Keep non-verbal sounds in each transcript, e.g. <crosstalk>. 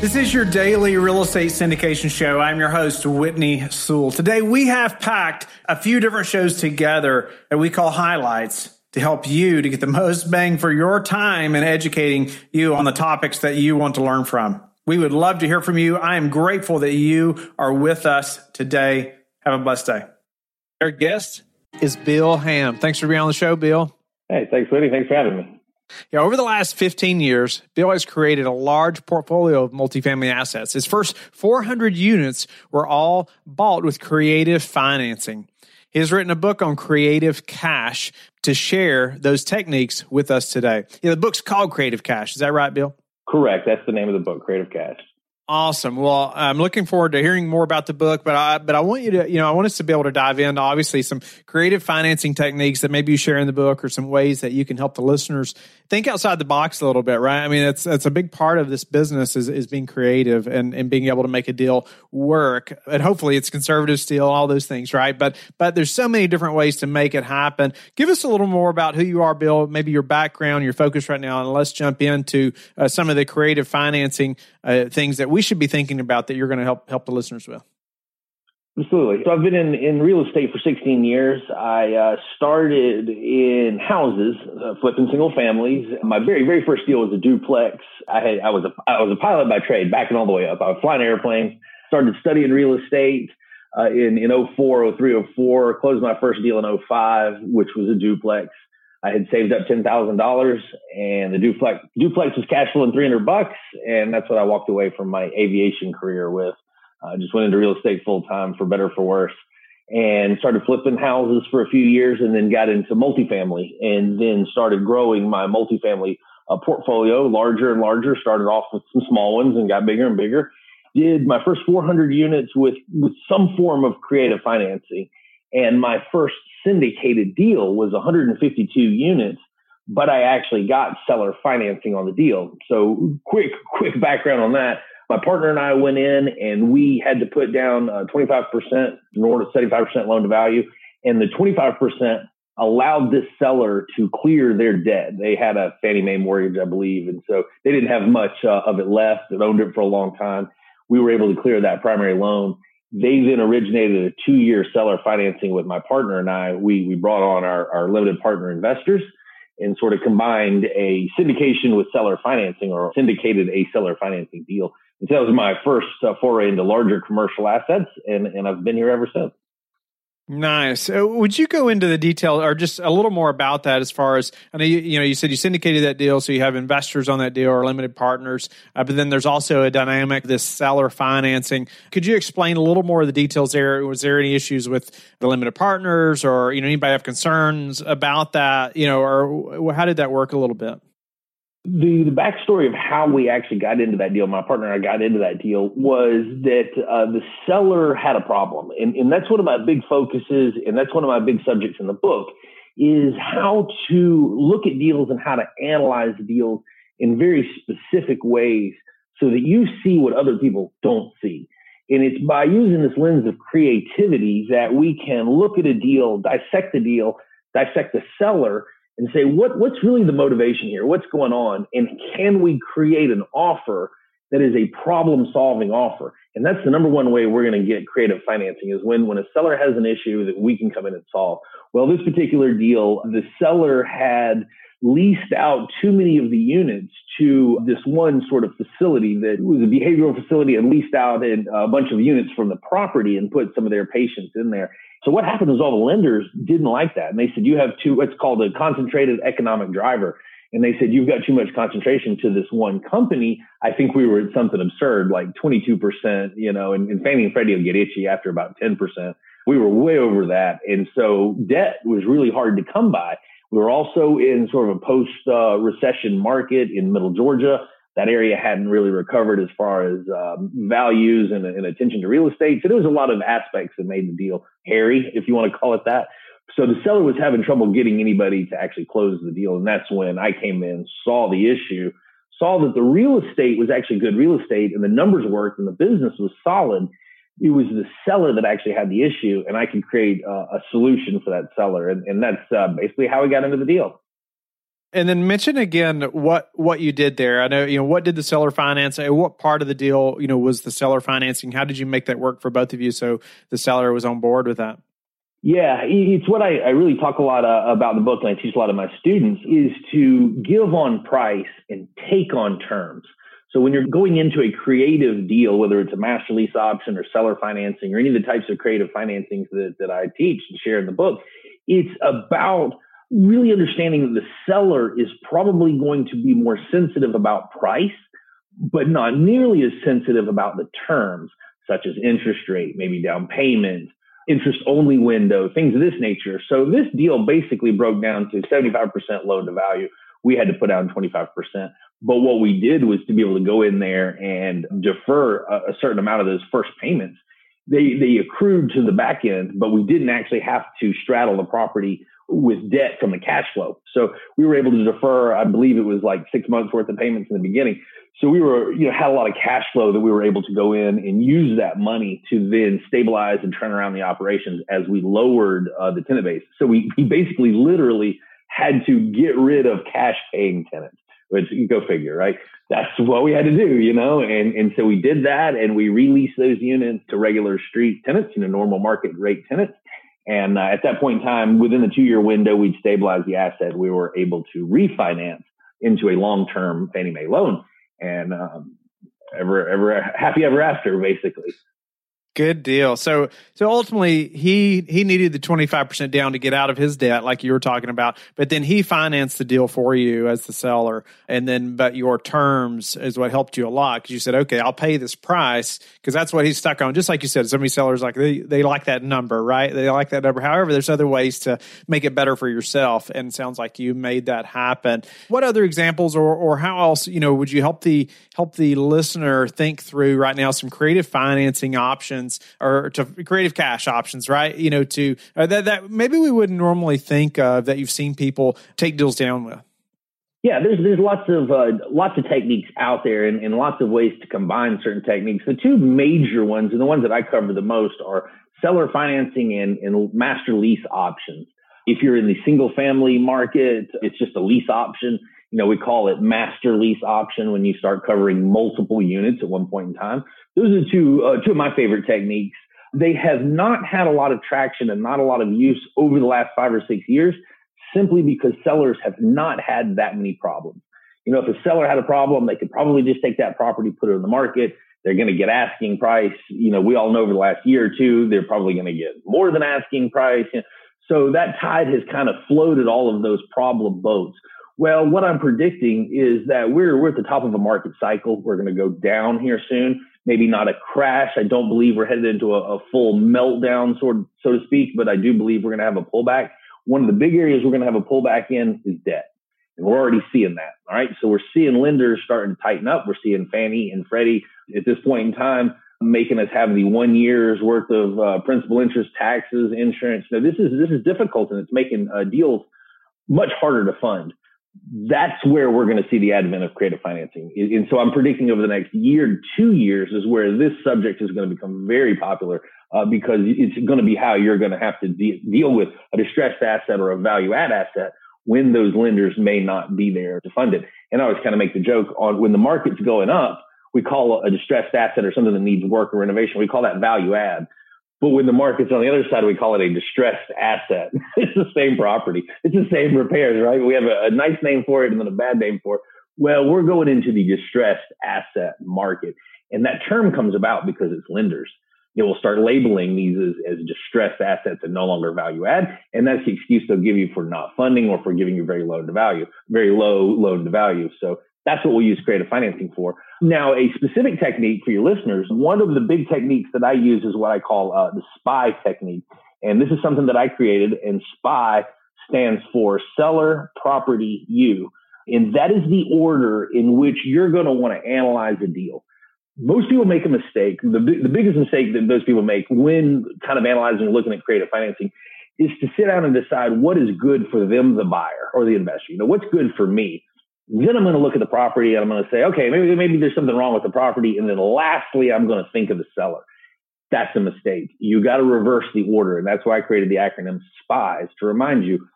This is your daily real estate syndication show. I'm your host, Whitney Sewell. Today we have packed a few different shows together that we call highlights to help you to get the most bang for your time in educating you on the topics that you want to learn from. We would love to hear from you. I am grateful that you are with us today. Have a blessed day. Our guest is Bill Ham. Thanks for being on the show, Bill. Hey, thanks, Whitney. Thanks for having me. Yeah, over the last 15 years, Bill has created a large portfolio of multifamily assets. His first 400 units were all bought with creative financing. He has written a book on creative cash to share those techniques with us today. Yeah, the book's called Creative Cash. Is that right, Bill? Correct. That's the name of the book, Creative Cash. Awesome. Well, I'm looking forward to hearing more about the book, but I but I want you to, you know, I want us to be able to dive into obviously some creative financing techniques that maybe you share in the book or some ways that you can help the listeners think outside the box a little bit, right? I mean, it's it's a big part of this business is is being creative and and being able to make a deal work. And hopefully it's conservative still, all those things, right? But but there's so many different ways to make it happen. Give us a little more about who you are, Bill, maybe your background, your focus right now, and let's jump into uh, some of the creative financing uh, things that we should be thinking about that you're going to help help the listeners with? Absolutely. So I've been in, in real estate for 16 years. I uh, started in houses, uh, flipping single families. My very very first deal was a duplex. I had I was a I was a pilot by trade, backing all the way up. I was flying airplanes. Started studying real estate uh, in in 04, 03, 04. Closed my first deal in 05, which was a duplex. I had saved up ten thousand dollars, and the duplex duplex was cash flowing three hundred bucks, and that's what I walked away from my aviation career with. I uh, just went into real estate full time for better for worse, and started flipping houses for a few years, and then got into multifamily, and then started growing my multifamily uh, portfolio larger and larger. Started off with some small ones and got bigger and bigger. Did my first 400 units with with some form of creative financing, and my first syndicated deal was 152 units, but I actually got seller financing on the deal. So quick, quick background on that. My partner and I went in and we had to put down uh, 25% in order to 75% loan to value. And the 25% allowed this seller to clear their debt. They had a Fannie Mae mortgage, I believe. And so they didn't have much uh, of it left. They owned it for a long time. We were able to clear that primary loan they then originated a two year seller financing with my partner and I. We, we brought on our, our limited partner investors and sort of combined a syndication with seller financing or syndicated a seller financing deal. And so that was my first uh, foray into larger commercial assets. And, and I've been here ever since. Nice. Uh, would you go into the detail or just a little more about that as far as I know you, you know you said you syndicated that deal so you have investors on that deal or limited partners uh, but then there's also a dynamic this seller financing. Could you explain a little more of the details there? Was there any issues with the limited partners or you know anybody have concerns about that, you know, or how did that work a little bit? The, the backstory of how we actually got into that deal, my partner and I got into that deal, was that uh, the seller had a problem. And, and that's one of my big focuses, and that's one of my big subjects in the book, is how to look at deals and how to analyze deals in very specific ways so that you see what other people don't see. And it's by using this lens of creativity that we can look at a deal, dissect the deal, dissect the seller, and say what what's really the motivation here? What's going on? And can we create an offer that is a problem solving offer? And that's the number one way we're going to get creative financing is when when a seller has an issue that we can come in and solve. Well this particular deal the seller had leased out too many of the units to this one sort of facility that was a behavioral facility and leased out a bunch of units from the property and put some of their patients in there so what happened was all the lenders didn't like that. And they said, you have too, what's called a concentrated economic driver. And they said, you've got too much concentration to this one company. I think we were at something absurd, like 22%, you know, and, and Fannie and Freddie will get itchy after about 10%. We were way over that. And so debt was really hard to come by. We were also in sort of a post uh, recession market in middle Georgia that area hadn't really recovered as far as um, values and, and, attention to real estate. So there was a lot of aspects that made the deal hairy, if you want to call it that. So the seller was having trouble getting anybody to actually close the deal. And that's when I came in, saw the issue, saw that the real estate was actually good real estate and the numbers worked and the business was solid. It was the seller that actually had the issue and I could create a solution for that seller. And, and that's uh, basically how we got into the deal. And then mention again what what you did there. I know you know what did the seller finance? What part of the deal you know was the seller financing? How did you make that work for both of you so the seller was on board with that? Yeah, it's what I, I really talk a lot uh, about in the book, and I teach a lot of my students is to give on price and take on terms. So when you're going into a creative deal, whether it's a master lease option or seller financing or any of the types of creative financings that, that I teach and share in the book, it's about really understanding that the seller is probably going to be more sensitive about price, but not nearly as sensitive about the terms, such as interest rate, maybe down payment, interest only window, things of this nature. So this deal basically broke down to 75% loan to value. We had to put down 25%. But what we did was to be able to go in there and defer a, a certain amount of those first payments. They, they accrued to the back end, but we didn't actually have to straddle the property with debt from the cash flow. So we were able to defer, I believe it was like six months worth of payments in the beginning. So we were, you know, had a lot of cash flow that we were able to go in and use that money to then stabilize and turn around the operations as we lowered uh, the tenant base. So we, we basically literally had to get rid of cash paying tenants, which go figure, right? That's what we had to do, you know? And, and so we did that and we released those units to regular street tenants, you know, normal market rate tenants. And uh, at that point in time, within the two year window, we'd stabilize the asset. We were able to refinance into a long term Fannie Mae loan and um, ever, ever happy ever after, basically. Good deal. So so ultimately he he needed the 25% down to get out of his debt like you were talking about, but then he financed the deal for you as the seller and then but your terms is what helped you a lot cuz you said, "Okay, I'll pay this price" because that's what he's stuck on. Just like you said, so many sellers like they they like that number, right? They like that number. However, there's other ways to make it better for yourself and sounds like you made that happen. What other examples or or how else, you know, would you help the help the listener think through right now some creative financing options options or to creative cash options, right? You know, to uh, that that maybe we wouldn't normally think of that you've seen people take deals down with. Yeah, there's there's lots of uh, lots of techniques out there and, and lots of ways to combine certain techniques. The two major ones and the ones that I cover the most are seller financing and, and master lease options. If you're in the single family market, it's just a lease option. You know, we call it master lease option when you start covering multiple units at one point in time. Those are two uh, two of my favorite techniques. They have not had a lot of traction and not a lot of use over the last five or six years, simply because sellers have not had that many problems. You know, if a seller had a problem, they could probably just take that property, put it on the market. They're going to get asking price. You know, we all know over the last year or two, they're probably going to get more than asking price. So that tide has kind of floated all of those problem boats. Well, what I'm predicting is that we're we're at the top of a market cycle. We're going to go down here soon maybe not a crash. I don't believe we're headed into a, a full meltdown, sort so to speak, but I do believe we're going to have a pullback. One of the big areas we're going to have a pullback in is debt. And we're already seeing that. All right. So we're seeing lenders starting to tighten up. We're seeing Fannie and Freddie at this point in time making us have the one year's worth of uh, principal interest, taxes, insurance. Now this is this is difficult and it's making uh, deals much harder to fund that's where we're going to see the advent of creative financing. And so I'm predicting over the next year, two years is where this subject is going to become very popular uh, because it's going to be how you're going to have to de- deal with a distressed asset or a value add asset when those lenders may not be there to fund it. And I always kind of make the joke on when the market's going up, we call a distressed asset or something that needs work or renovation, we call that value add. But when the market's on the other side, we call it a distressed asset. <laughs> it's the same property. It's the same repairs, right? We have a, a, nice name for it and then a bad name for it. Well, we're going into the distressed asset market. And that term comes about because it's lenders. They will start labeling these as, as distressed assets and no longer value add. And that's the excuse they'll give you for not funding or for giving you very low to value, very low loan to value. So that's what we'll use creative financing for. Now, a specific technique for your listeners, one of the big techniques that I use is what I call uh, the SPY technique. And this is something that I created, and SPY stands for Seller Property You. And that is the order in which you're going to want to analyze a deal. Most people make a mistake. The, the biggest mistake that those people make when kind of analyzing and looking at creative financing is to sit down and decide what is good for them, the buyer or the investor. You know, what's good for me? Then I'm going to look at the property and I'm going to say, okay, maybe, maybe there's something wrong with the property. And then lastly, I'm going to think of the seller. That's a mistake. You got to reverse the order. And that's why I created the acronym SPIES to remind you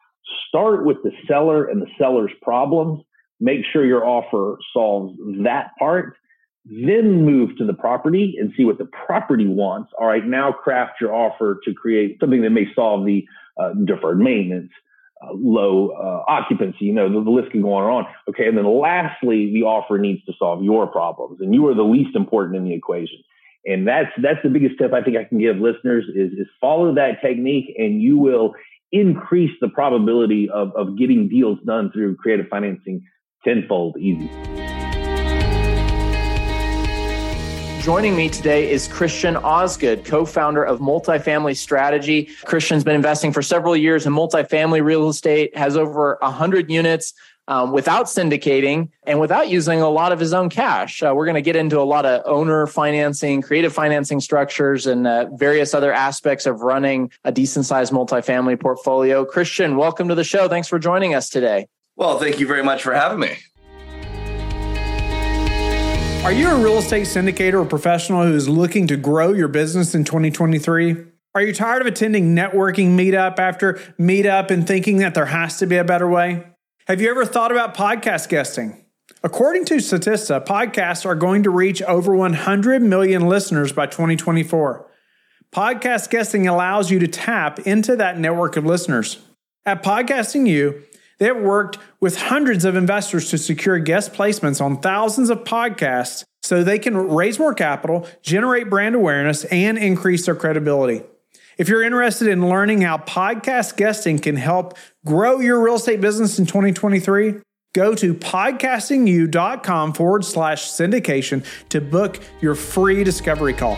Start with the seller and the seller's problems. Make sure your offer solves that part. Then move to the property and see what the property wants. All right, now craft your offer to create something that may solve the uh, deferred maintenance, low uh, occupancy. You know, the, the, list can go on and on. Okay, and then lastly, the offer needs to solve your problems, and you are the least important in the equation. And that's that's the biggest tip I think I can give listeners is is follow that technique, and you will increase the probability of of getting deals done through creative financing tenfold easy. Joining me today is Christian Osgood, co founder of Multifamily Strategy. Christian's been investing for several years in multifamily real estate, has over 100 units. Um, without syndicating and without using a lot of his own cash. Uh, we're going to get into a lot of owner financing, creative financing structures, and uh, various other aspects of running a decent sized multifamily portfolio. Christian, welcome to the show. Thanks for joining us today. Well, thank you very much for having me. Are you a real estate syndicator or professional who is looking to grow your business in 2023? Are you tired of attending networking meetup after meetup and thinking that there has to be a better way? Have you ever thought about podcast guesting? According to Statista, podcasts are going to reach over 100 million listeners by 2024. Podcast guesting allows you to tap into that network of listeners. At Podcasting You, they have worked with hundreds of investors to secure guest placements on thousands of podcasts so they can raise more capital, generate brand awareness, and increase their credibility. If you're interested in learning how podcast guesting can help grow your real estate business in 2023, go to podcastingyou.com forward slash syndication to book your free discovery call.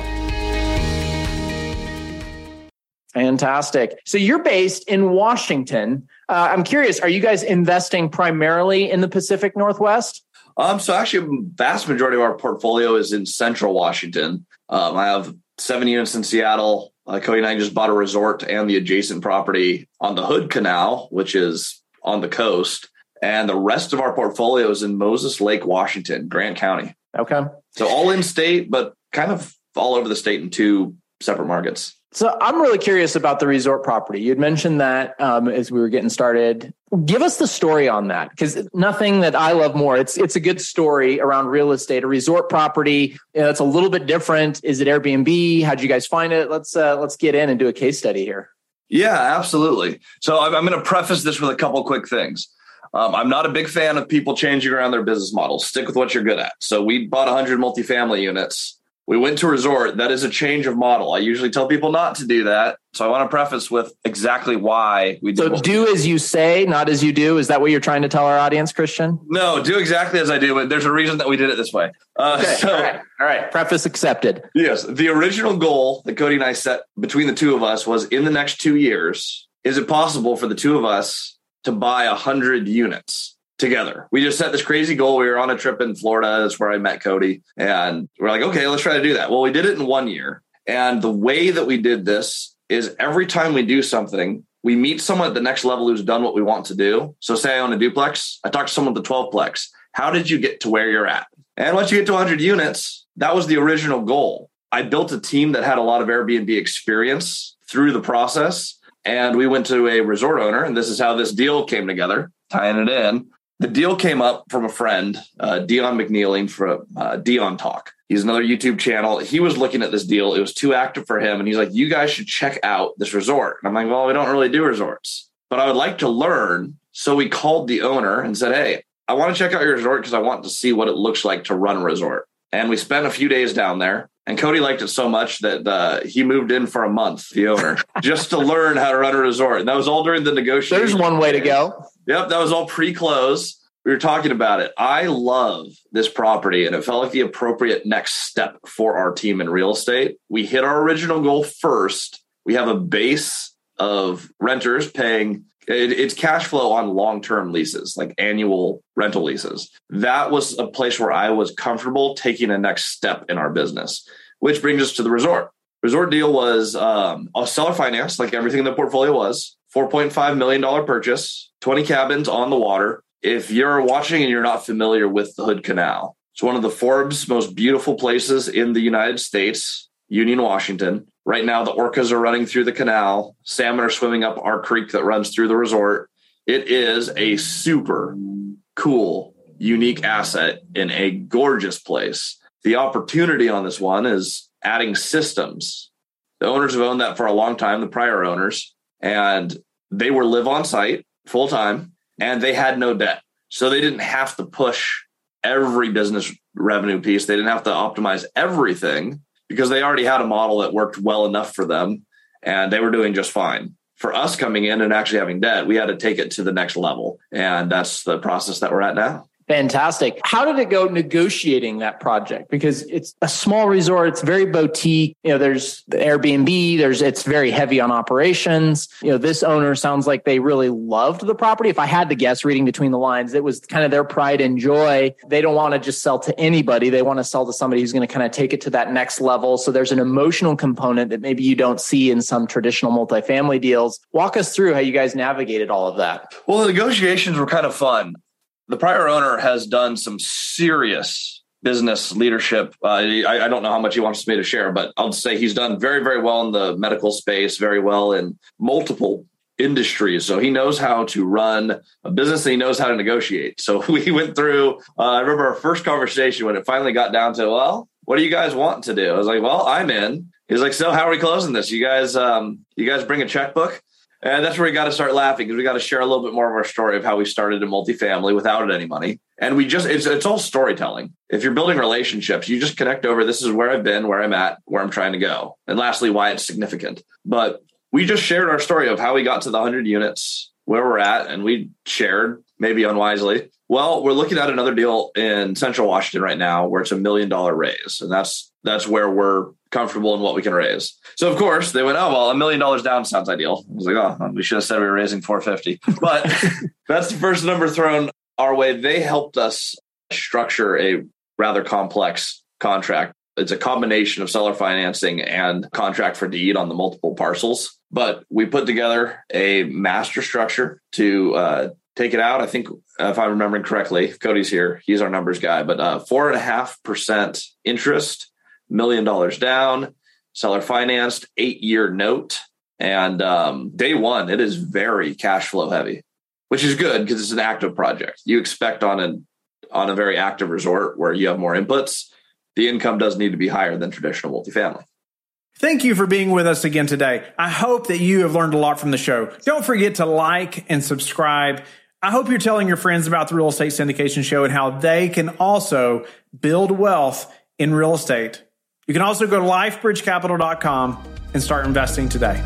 Fantastic. So you're based in Washington. Uh, I'm curious, are you guys investing primarily in the Pacific Northwest? Um, so actually, vast majority of our portfolio is in Central Washington. Um, I have seven units in Seattle. Uh, Cody and I just bought a resort and the adjacent property on the Hood Canal, which is on the coast. And the rest of our portfolio is in Moses Lake, Washington, Grant County. Okay. So all in state, but kind of all over the state in two separate markets. So I'm really curious about the resort property. You'd mentioned that um, as we were getting started. Give us the story on that, because nothing that I love more. It's it's a good story around real estate. A resort property. You know, a little bit different. Is it Airbnb? How'd you guys find it? Let's uh, let's get in and do a case study here. Yeah, absolutely. So I'm, I'm going to preface this with a couple quick things. Um, I'm not a big fan of people changing around their business models. Stick with what you're good at. So we bought 100 multifamily units we went to resort. That is a change of model. I usually tell people not to do that. So I want to preface with exactly why we do. So do as you say, not as you do. Is that what you're trying to tell our audience, Christian? No, do exactly as I do. But there's a reason that we did it this way. Uh, okay. So, all right. All right. Preface accepted. Yes. The original goal that Cody and I set between the two of us was in the next two years, is it possible for the two of us to buy a hundred units? Together. We just set this crazy goal. We were on a trip in Florida. That's where I met Cody. And we're like, okay, let's try to do that. Well, we did it in one year. And the way that we did this is every time we do something, we meet someone at the next level who's done what we want to do. So, say I own a duplex, I talk to someone with the 12 plex. How did you get to where you're at? And once you get to 100 units, that was the original goal. I built a team that had a lot of Airbnb experience through the process. And we went to a resort owner, and this is how this deal came together, tying it in the deal came up from a friend, uh, Dion McNeeley from uh, Dion Talk. He's another YouTube channel. He was looking at this deal. It was too active for him. And he's like, you guys should check out this resort. And I'm like, well, we don't really do resorts, but I would like to learn. So we called the owner and said, hey, I want to check out your resort because I want to see what it looks like to run a resort. And we spent a few days down there. And Cody liked it so much that uh, he moved in for a month, the owner, <laughs> just to learn how to run a resort. And that was all during the negotiation. There's one way to go. Yep, that was all pre-close. We were talking about it. I love this property, and it felt like the appropriate next step for our team in real estate. We hit our original goal first. We have a base of renters paying it, it's cash flow on long-term leases, like annual rental leases. That was a place where I was comfortable taking a next step in our business, which brings us to the resort. Resort deal was um, a seller finance, like everything in the portfolio was. $4.5 million purchase, 20 cabins on the water. If you're watching and you're not familiar with the Hood Canal, it's one of the Forbes most beautiful places in the United States, Union, Washington. Right now, the orcas are running through the canal. Salmon are swimming up our creek that runs through the resort. It is a super cool, unique asset in a gorgeous place. The opportunity on this one is adding systems. The owners have owned that for a long time, the prior owners, and they were live on site full time and they had no debt. So they didn't have to push every business revenue piece. They didn't have to optimize everything because they already had a model that worked well enough for them and they were doing just fine. For us coming in and actually having debt, we had to take it to the next level. And that's the process that we're at now. Fantastic. How did it go negotiating that project? Because it's a small resort. It's very boutique. You know, there's Airbnb. There's, it's very heavy on operations. You know, this owner sounds like they really loved the property. If I had to guess reading between the lines, it was kind of their pride and joy. They don't want to just sell to anybody. They want to sell to somebody who's going to kind of take it to that next level. So there's an emotional component that maybe you don't see in some traditional multifamily deals. Walk us through how you guys navigated all of that. Well, the negotiations were kind of fun the prior owner has done some serious business leadership. Uh, I, I, don't know how much he wants me to share, but I'll say he's done very, very well in the medical space, very well in multiple industries. So he knows how to run a business and he knows how to negotiate. So <laughs> we went through, uh, I remember our first conversation when it finally got down to, well, what do you guys want to do? I was like, well, I'm in. He's like, so how are we closing this? You guys, um, you guys bring a checkbook? And that's where we got to start laughing because we got to share a little bit more of our story of how we started in multifamily without any money. And we just, it's, it's all storytelling. If you're building relationships, you just connect over this is where I've been, where I'm at, where I'm trying to go. And lastly, why it's significant. But we just shared our story of how we got to the 100 units, where we're at, and we shared, maybe unwisely. Well, we're looking at another deal in Central Washington right now where it's a million dollar raise. And that's that's where we're comfortable in what we can raise. So of course they went, oh well, a million dollars down sounds ideal. I was like, oh, we should have said we were raising 450. But <laughs> that's the first number thrown our way. They helped us structure a rather complex contract. It's a combination of seller financing and contract for deed on the multiple parcels. But we put together a master structure to uh, take it out. I think if I'm remembering correctly, Cody's here. He's our numbers guy, but uh, four and a half percent interest million dollars down, seller financed, eight year note. And um, day one, it is very cash flow heavy, which is good because it's an active project. You expect on an on a very active resort where you have more inputs, the income does need to be higher than traditional multifamily. Thank you for being with us again today. I hope that you have learned a lot from the show. Don't forget to like and subscribe. I hope you're telling your friends about the Real Estate Syndication Show and how they can also build wealth in real estate. You can also go to lifebridgecapital.com and start investing today.